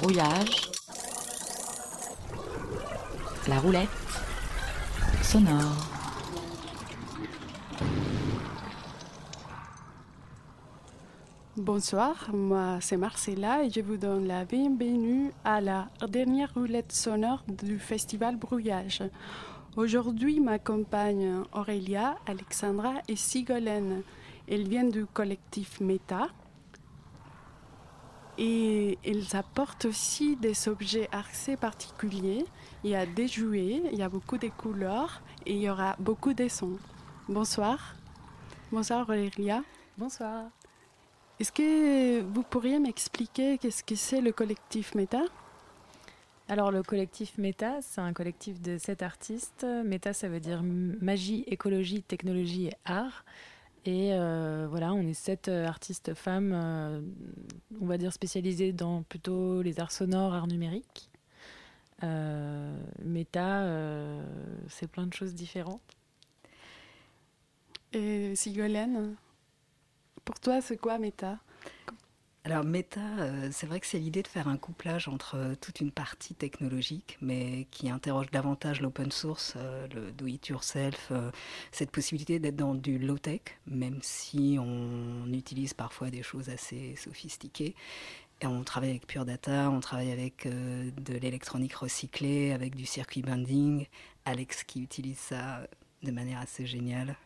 brouillage, la roulette sonore. Bonsoir, moi c'est Marcella et je vous donne la bienvenue à la dernière roulette sonore du festival Brouillage. Aujourd'hui m'accompagnent Aurélia, Alexandra et Sigolène. Elles viennent du collectif Meta et elles apportent aussi des objets assez particuliers. Il y a des jouets, il y a beaucoup de couleurs et il y aura beaucoup de sons. Bonsoir. Bonsoir Aurélia. Bonsoir. Est-ce que vous pourriez m'expliquer qu'est-ce que c'est le collectif Meta? Alors le collectif Meta, c'est un collectif de sept artistes. Meta, ça veut dire magie, écologie, technologie et art. Et euh, voilà, on est sept euh, artistes femmes, euh, on va dire spécialisées dans plutôt les arts sonores, arts numériques. Meta, c'est plein de choses différentes. Et Sigolène, pour toi, c'est quoi Meta? Alors Meta, euh, c'est vrai que c'est l'idée de faire un couplage entre euh, toute une partie technologique, mais qui interroge davantage l'open source, euh, le do it yourself, cette possibilité d'être dans du low tech, même si on utilise parfois des choses assez sophistiquées. Et on travaille avec Pure Data, on travaille avec de l'électronique recyclée, avec du circuit binding. Alex qui utilise ça de manière assez géniale.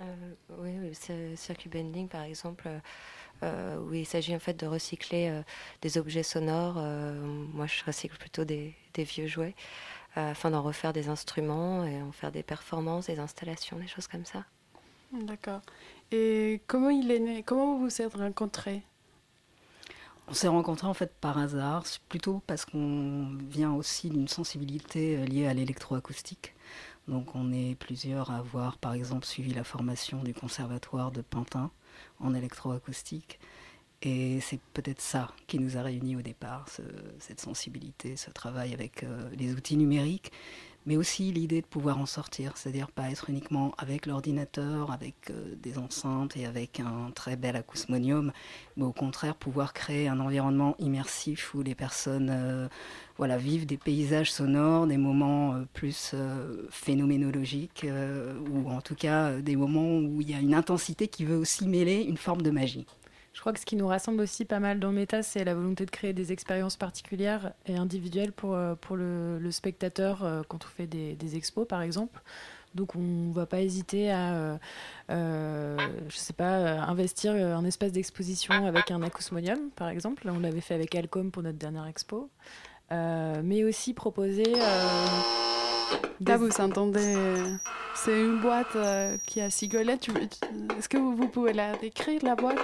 Euh, oui, le circuit bending, par exemple, euh, euh, où il s'agit en fait de recycler des objets sonores. moi, je recycle plutôt des, vieux jouets afin d'en refaire des instruments et en faire des performances, des installations, des choses comme ça. D'accord. Et comment il est né Comment vous vous êtes rencontrés? On s'est rencontrés en fait par hasard, plutôt parce qu'on vient aussi d'une sensibilité liée à l'électroacoustique. Donc on est plusieurs à avoir par exemple suivi la formation du conservatoire de Pantin en électroacoustique. Et c'est peut-être ça qui nous a réunis au départ, cette sensibilité, ce travail avec euh, les outils numériques, mais aussi l'idée de pouvoir en sortir, c'est-à-dire pas être uniquement avec l'ordinateur, avec euh, des enceintes et avec un très bel acousmonium, mais au contraire pouvoir créer un environnement immersif où les personnes euh, voilà, vivent des paysages sonores, des moments euh, plus phénoménologiques, ou en tout cas des moments où il y a une intensité qui veut aussi mêler une forme de magie. Je crois que ce qui nous rassemble aussi pas mal dans Meta, c'est la volonté de créer des expériences particulières et individuelles pour, euh, pour le, spectateur euh, quand on fait des, expos, par exemple. Donc on ne va pas hésiter à, euh, je sais pas, investir un espace d'exposition avec un acousmonium, par exemple. on l'avait fait avec Alcom pour notre dernière expo. mais aussi proposer... Là, vous entendez, c'est une boîte qui a Sigolette. Est-ce que vous, vous pouvez la décrire, la boîte?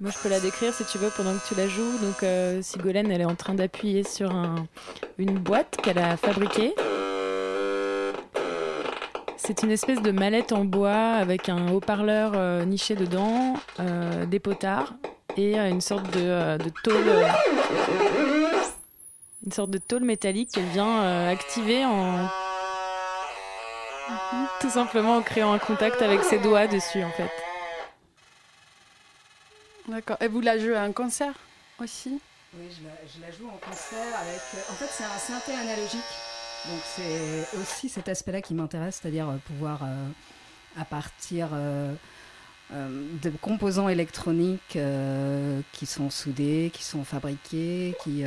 Moi, je peux la décrire si tu veux pendant que tu la joues. Donc, euh, Sigolène, elle est en train d'appuyer sur une boîte qu'elle a fabriquée. C'est une espèce de mallette en bois avec un haut-parleur euh, niché dedans, euh, des potards et une sorte de, de tôle. une sorte de tôle métallique qu'elle vient activer en. Tout simplement en créant un contact avec ses doigts dessus, en fait. D'accord. Et vous la jouez à un concert aussi? Oui, je la, joue en concert avec. En fait, c'est un synthé analogique. Donc, c'est aussi cet aspect-là qui m'intéresse, c'est-à-dire euh, pouvoir, euh, à partir euh, de composants électroniques qui sont soudés, qui sont fabriqués, qui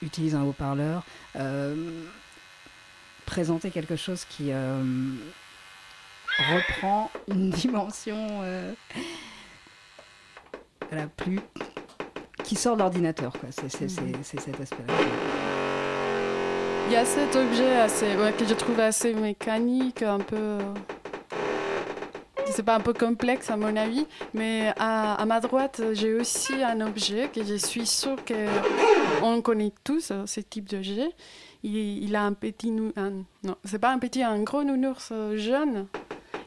utilisent un haut-parleur, présenter quelque chose qui reprend une dimension la plus qui sort de l'ordinateur. C'est mhm. cet aspect-là. Il y a cet objet assez, que je trouve assez mécanique, un peu. C'est pas un peu complexe à mon avis, mais à, ma droite, j'ai aussi un objet que je suis sûre qu'on connaît tous, ce type d'objet. Il, il, a un petit. Un, non, c'est pas un petit, un gros nounours jeune.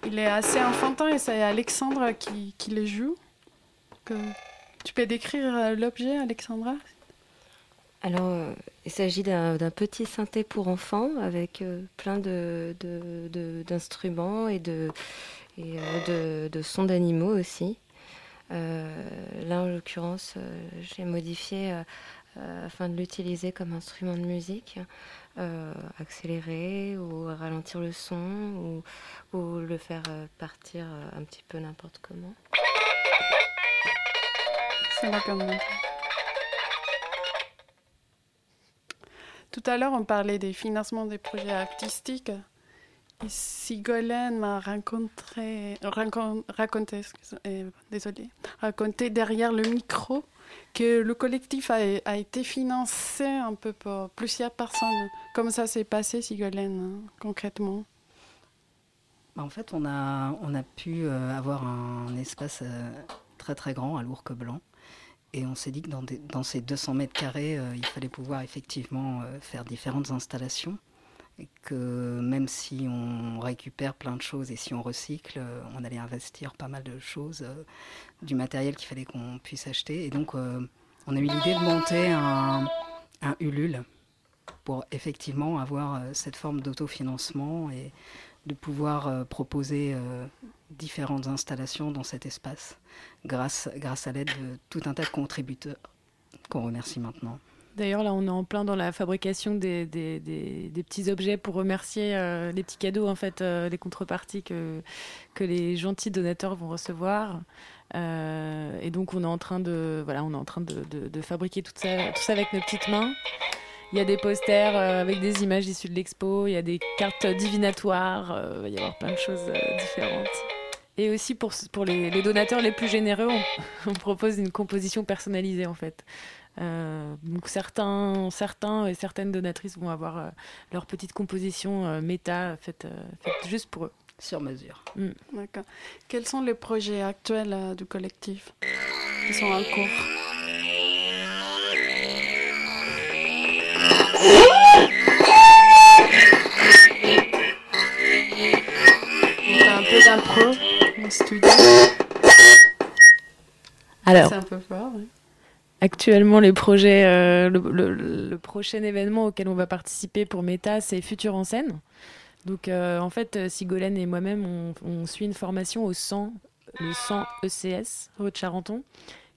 Il est assez enfantin et c'est Alexandre qui, qui le joue. Tu peux décrire euh, l'objet, Alexandra? Alors, euh, il s'agit d'un petit synthé pour enfants avec euh, plein d'instruments de, et, de, sons d'animaux aussi. là, en l'occurrence, j'ai modifié afin de l'utiliser comme instrument de musique, accélérer ou ralentir le son ou le faire partir un petit peu n'importe comment. Tout à l'heure, on parlait des financements des projets artistiques. Sigolène m'a raconté, raconté, euh, raconté derrière le micro que le collectif a, été financé un peu par plusieurs personnes. Comment ça s'est passé, Sigolène, concrètement? Bah, En fait, on a, on a pu euh, avoir un espace euh, très très grand à Lourques-Blanc et on s'est dit que dans, ces 200 mètres carrés, euh, il fallait pouvoir effectivement euh, faire différentes installations. Et que même si on récupère plein de choses et si on recycle, euh, on allait investir pas mal de choses, du matériel qu'il fallait qu'on puisse acheter. Et donc, on a eu l'idée de monter un, un Ulule pour effectivement avoir cette forme d'autofinancement et de pouvoir proposer différentes installations dans cet espace grâce, grâce à l'aide de tout un tas de contributeurs qu'on remercie maintenant. D'ailleurs, là, on est en plein dans la fabrication des, des, des, petits objets pour remercier euh, les petits cadeaux, en fait, euh, les contreparties que, que les gentils donateurs vont recevoir. Euh, et donc, on est en train de, voilà, on est en train de, de, fabriquer tout ça, tout ça avec nos petites mains. Il y a des posters avec des images issues de l'expo, il y a des cartes divinatoires, il va y avoir plein de choses différentes. Et aussi pour, pour les, donateurs les plus généreux, on, propose une composition personnalisée en fait. Euh, donc certains, certains et certaines donatrices vont avoir euh, leur petite composition euh, méta faite, juste pour eux. Sur mesure. Mm. D'accord. Quels sont les projets actuels du collectif qui sont en cours? Un peu d'impro. Alors, Actuellement, les projets, euh, le, prochain événement auquel on va participer pour Meta, c'est Futur en scène. Donc, euh, en fait, Sigolène et moi-même, on, suit une formation au 100, le 100 ECS, Rue de Charenton,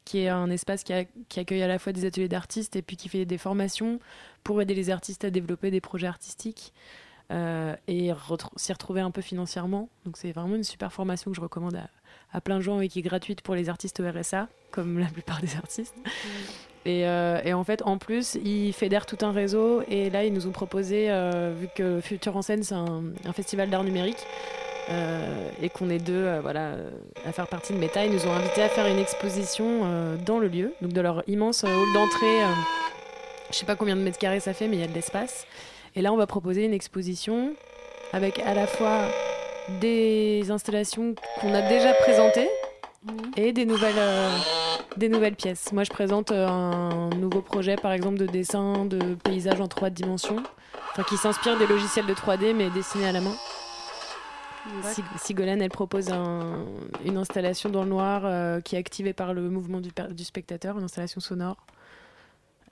qui est un espace qui, qui accueille à la fois des ateliers d'artistes et puis qui fait des formations pour aider les artistes à développer des projets artistiques. Euh, et s'y retrouver un peu financièrement. Donc c'est vraiment une super formation que je recommande à, plein de gens et qui est gratuite pour les artistes au RSA, comme la plupart des artistes. Euh, et, en fait, en plus, ils fédèrent tout un réseau. Et là, ils nous ont proposé, euh, vu que Futur en scène, c'est un, festival d'art numérique, et qu'on est deux voilà, à faire partie de Meta, ils nous ont invités à faire une exposition dans le lieu, donc de leur immense hall d'entrée. je sais pas combien de mètres carrés ça fait, mais il y a de l'espace. Et là, on va proposer une exposition avec à la fois des installations qu'on a déjà présentées et des nouvelles, euh, des nouvelles pièces. Moi, je présente euh, un nouveau projet, par exemple, de dessin de paysage en trois dimensions, enfin, qui s'inspire des logiciels de 3D, mais dessinés à la main. Sigolène, elle propose une installation dans le noir euh, qui est activée par le mouvement du, du spectateur, une installation sonore.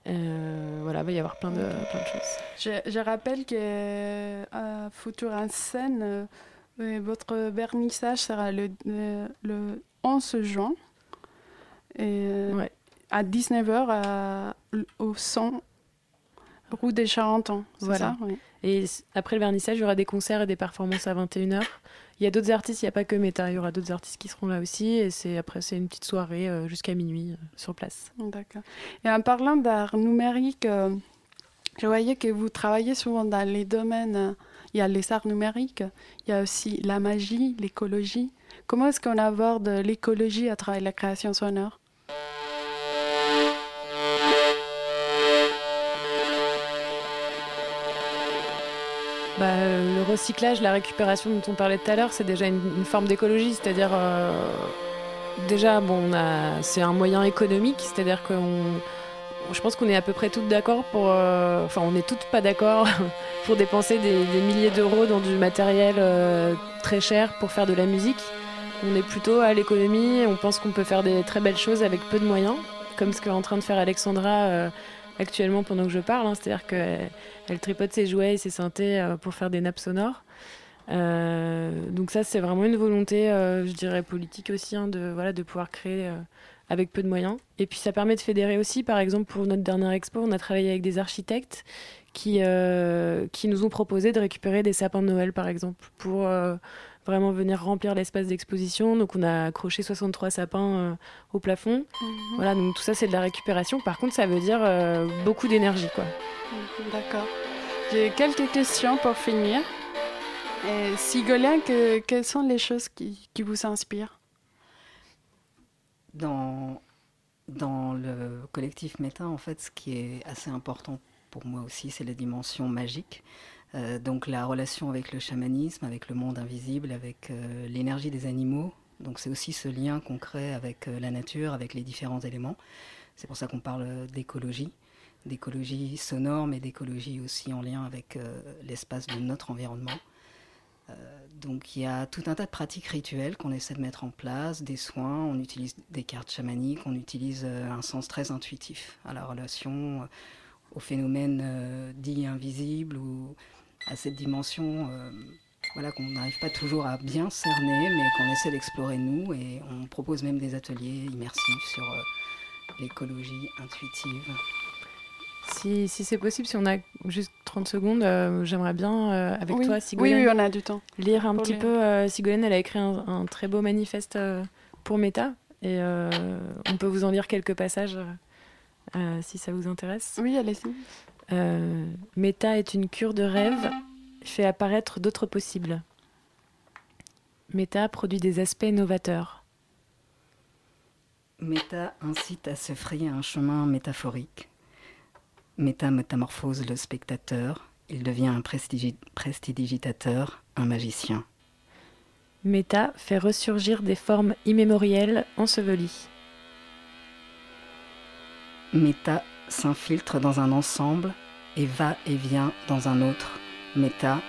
Euh, voilà, il va y avoir plein de, plein de choses. Je, rappelle que à Futur en scène, euh, votre vernissage sera le, le 11 juin. Et, À 19h au 100 rue des Charentons. Voilà. Ça, Et après le vernissage, il y aura des concerts et des performances à 21h. Il y a d'autres artistes, il n'y a pas que Meta, il y aura d'autres artistes qui seront là aussi. Et c'est après, c'est une petite soirée euh, jusqu'à minuit euh, sur place. D'accord. Et en parlant d'art numérique, euh, je voyais que vous travaillez souvent dans les domaines. Il y a les arts numériques, il y a aussi la magie, l'écologie. Comment est-ce qu'on aborde l'écologie à travers la création sonore? Bah, Le recyclage, la récupération dont on parlait tout à l'heure, c'est déjà une, forme d'écologie. C'est-à-dire, euh, déjà, bon, c'est un moyen économique. C'est-à-dire que je pense qu'on est à peu près toutes d'accord pour. Euh, enfin, on n'est toutes pas d'accord pour dépenser des, milliers d'euros dans du matériel euh, très cher pour faire de la musique. On est plutôt à l'économie. On pense qu'on peut faire des très belles choses avec peu de moyens, comme ce qu'est en train de faire Alexandra actuellement pendant que je parle. Hein. C'est-à-dire qu'elle elle tripote ses jouets et ses synthés euh, pour faire des nappes sonores. donc ça, c'est vraiment une volonté, je dirais, politique aussi, hein, de, pouvoir créer avec peu de moyens. Et puis ça permet de fédérer aussi, par exemple, pour notre dernière expo, on a travaillé avec des architectes qui nous ont proposé de récupérer des sapins de Noël, par exemple, pour vraiment venir remplir l'espace d'exposition. Donc on a accroché 63 sapins euh, au plafond. Mhm. Voilà, donc tout ça c'est de la récupération. Par contre, ça veut dire euh, beaucoup d'énergie, quoi. Mhm, d'accord. J'ai quelques questions pour finir. Que, quelles sont les choses qui, qui vous inspirent? Dans, dans le collectif Méta, en fait, ce qui est assez important pour moi aussi, c'est la dimension magique. Euh, donc la relation avec le chamanisme, avec le monde invisible, avec euh, l'énergie des animaux. Donc c'est aussi ce lien qu'on crée avec euh, la nature, avec les différents éléments. C'est pour ça qu'on parle d'écologie, d'écologie sonore, mais d'écologie aussi en lien avec l'espace de notre environnement. donc il y a tout un tas de pratiques rituelles qu'on essaie de mettre en place, des soins, on utilise des cartes chamaniques, on utilise un sens très intuitif à la relation, au phénomène dit invisible ou à cette dimension euh, voilà, qu'on n'arrive pas toujours à bien cerner, mais qu'on essaie d'explorer nous. Et on propose même des ateliers immersifs sur euh, l'écologie intuitive. Si, si c'est possible, si on a juste 30 secondes, euh, j'aimerais bien, avec toi, Sigolène, oui, oui, on a du temps. lire un petit peu. Sigolène, elle a écrit un, très beau manifeste pour Meta, et on peut vous en lire quelques passages si ça vous intéresse. Oui, allez-y. Euh, Méta est une cure de rêve, fait apparaître d'autres possibles. Méta produit des aspects novateurs. Méta incite à se frayer un chemin métaphorique. Méta métamorphose le spectateur, il devient un prestidigitateur, un magicien. Méta fait ressurgir des formes immémorielles ensevelies. Méta s'infiltre dans un ensemble et va et vient dans un autre. Méta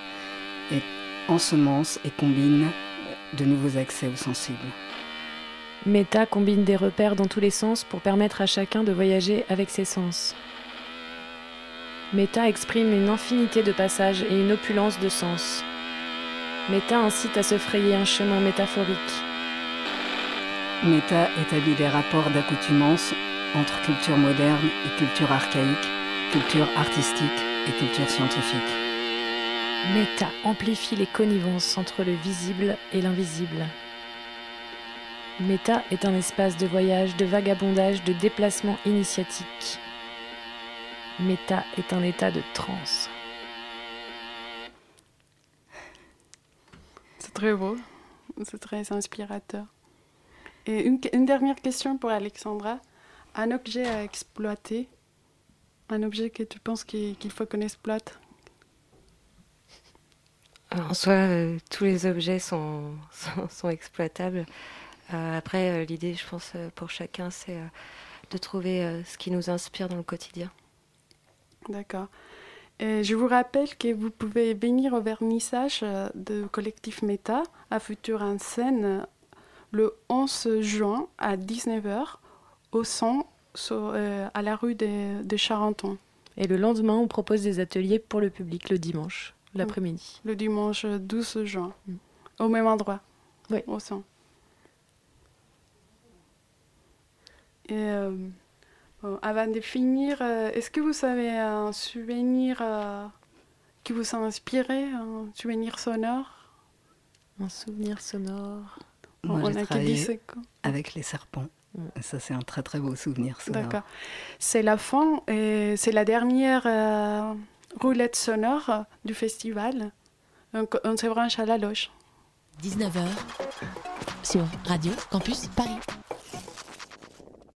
et ensemence et combine de nouveaux accès aux sensibles. Méta combine des repères dans tous les sens pour permettre à chacun de voyager avec ses sens. Méta exprime une infinité de passages et une opulence de sens. Méta incite à se frayer un chemin métaphorique. Méta établit des rapports d'accoutumance entre culture moderne et culture archaïque, culture artistique et culture scientifique. Méta amplifie les connivences entre le visible et l'invisible. Méta est un espace de voyage, de vagabondage, de déplacement initiatique. Méta est un état de transe. C'est très beau, c'est très inspirateur. Et une, une dernière question pour Alexandra un objet à exploiter, un objet que tu penses qu'il faut qu'on exploite En soi, euh, tous les objets sont, sont, exploitables. Euh, après, euh, l'idée, je pense, pour chacun, c'est de trouver ce qui nous inspire dans le quotidien. D'accord. Et je vous rappelle que vous pouvez venir au vernissage de Collectif Méta à Futur en scène le 11 juin à 19h au son euh, à la rue des, des, Charenton. Et le lendemain, on propose des ateliers pour le public le dimanche, l'après-midi. Le dimanche 12 juin, mm. au même endroit, oui. au son. Et euh, avant de finir, euh, est-ce que vous avez un souvenir qui vous a inspiré, un souvenir sonore? Un souvenir sonore Moi, on a travaillé avec les serpents. Ça, c'est un très très beau souvenir. D'accord. C'est la fin et c'est la dernière euh, roulette sonore du festival. Donc, on se branche à la loge. 19h sur Radio Campus Paris.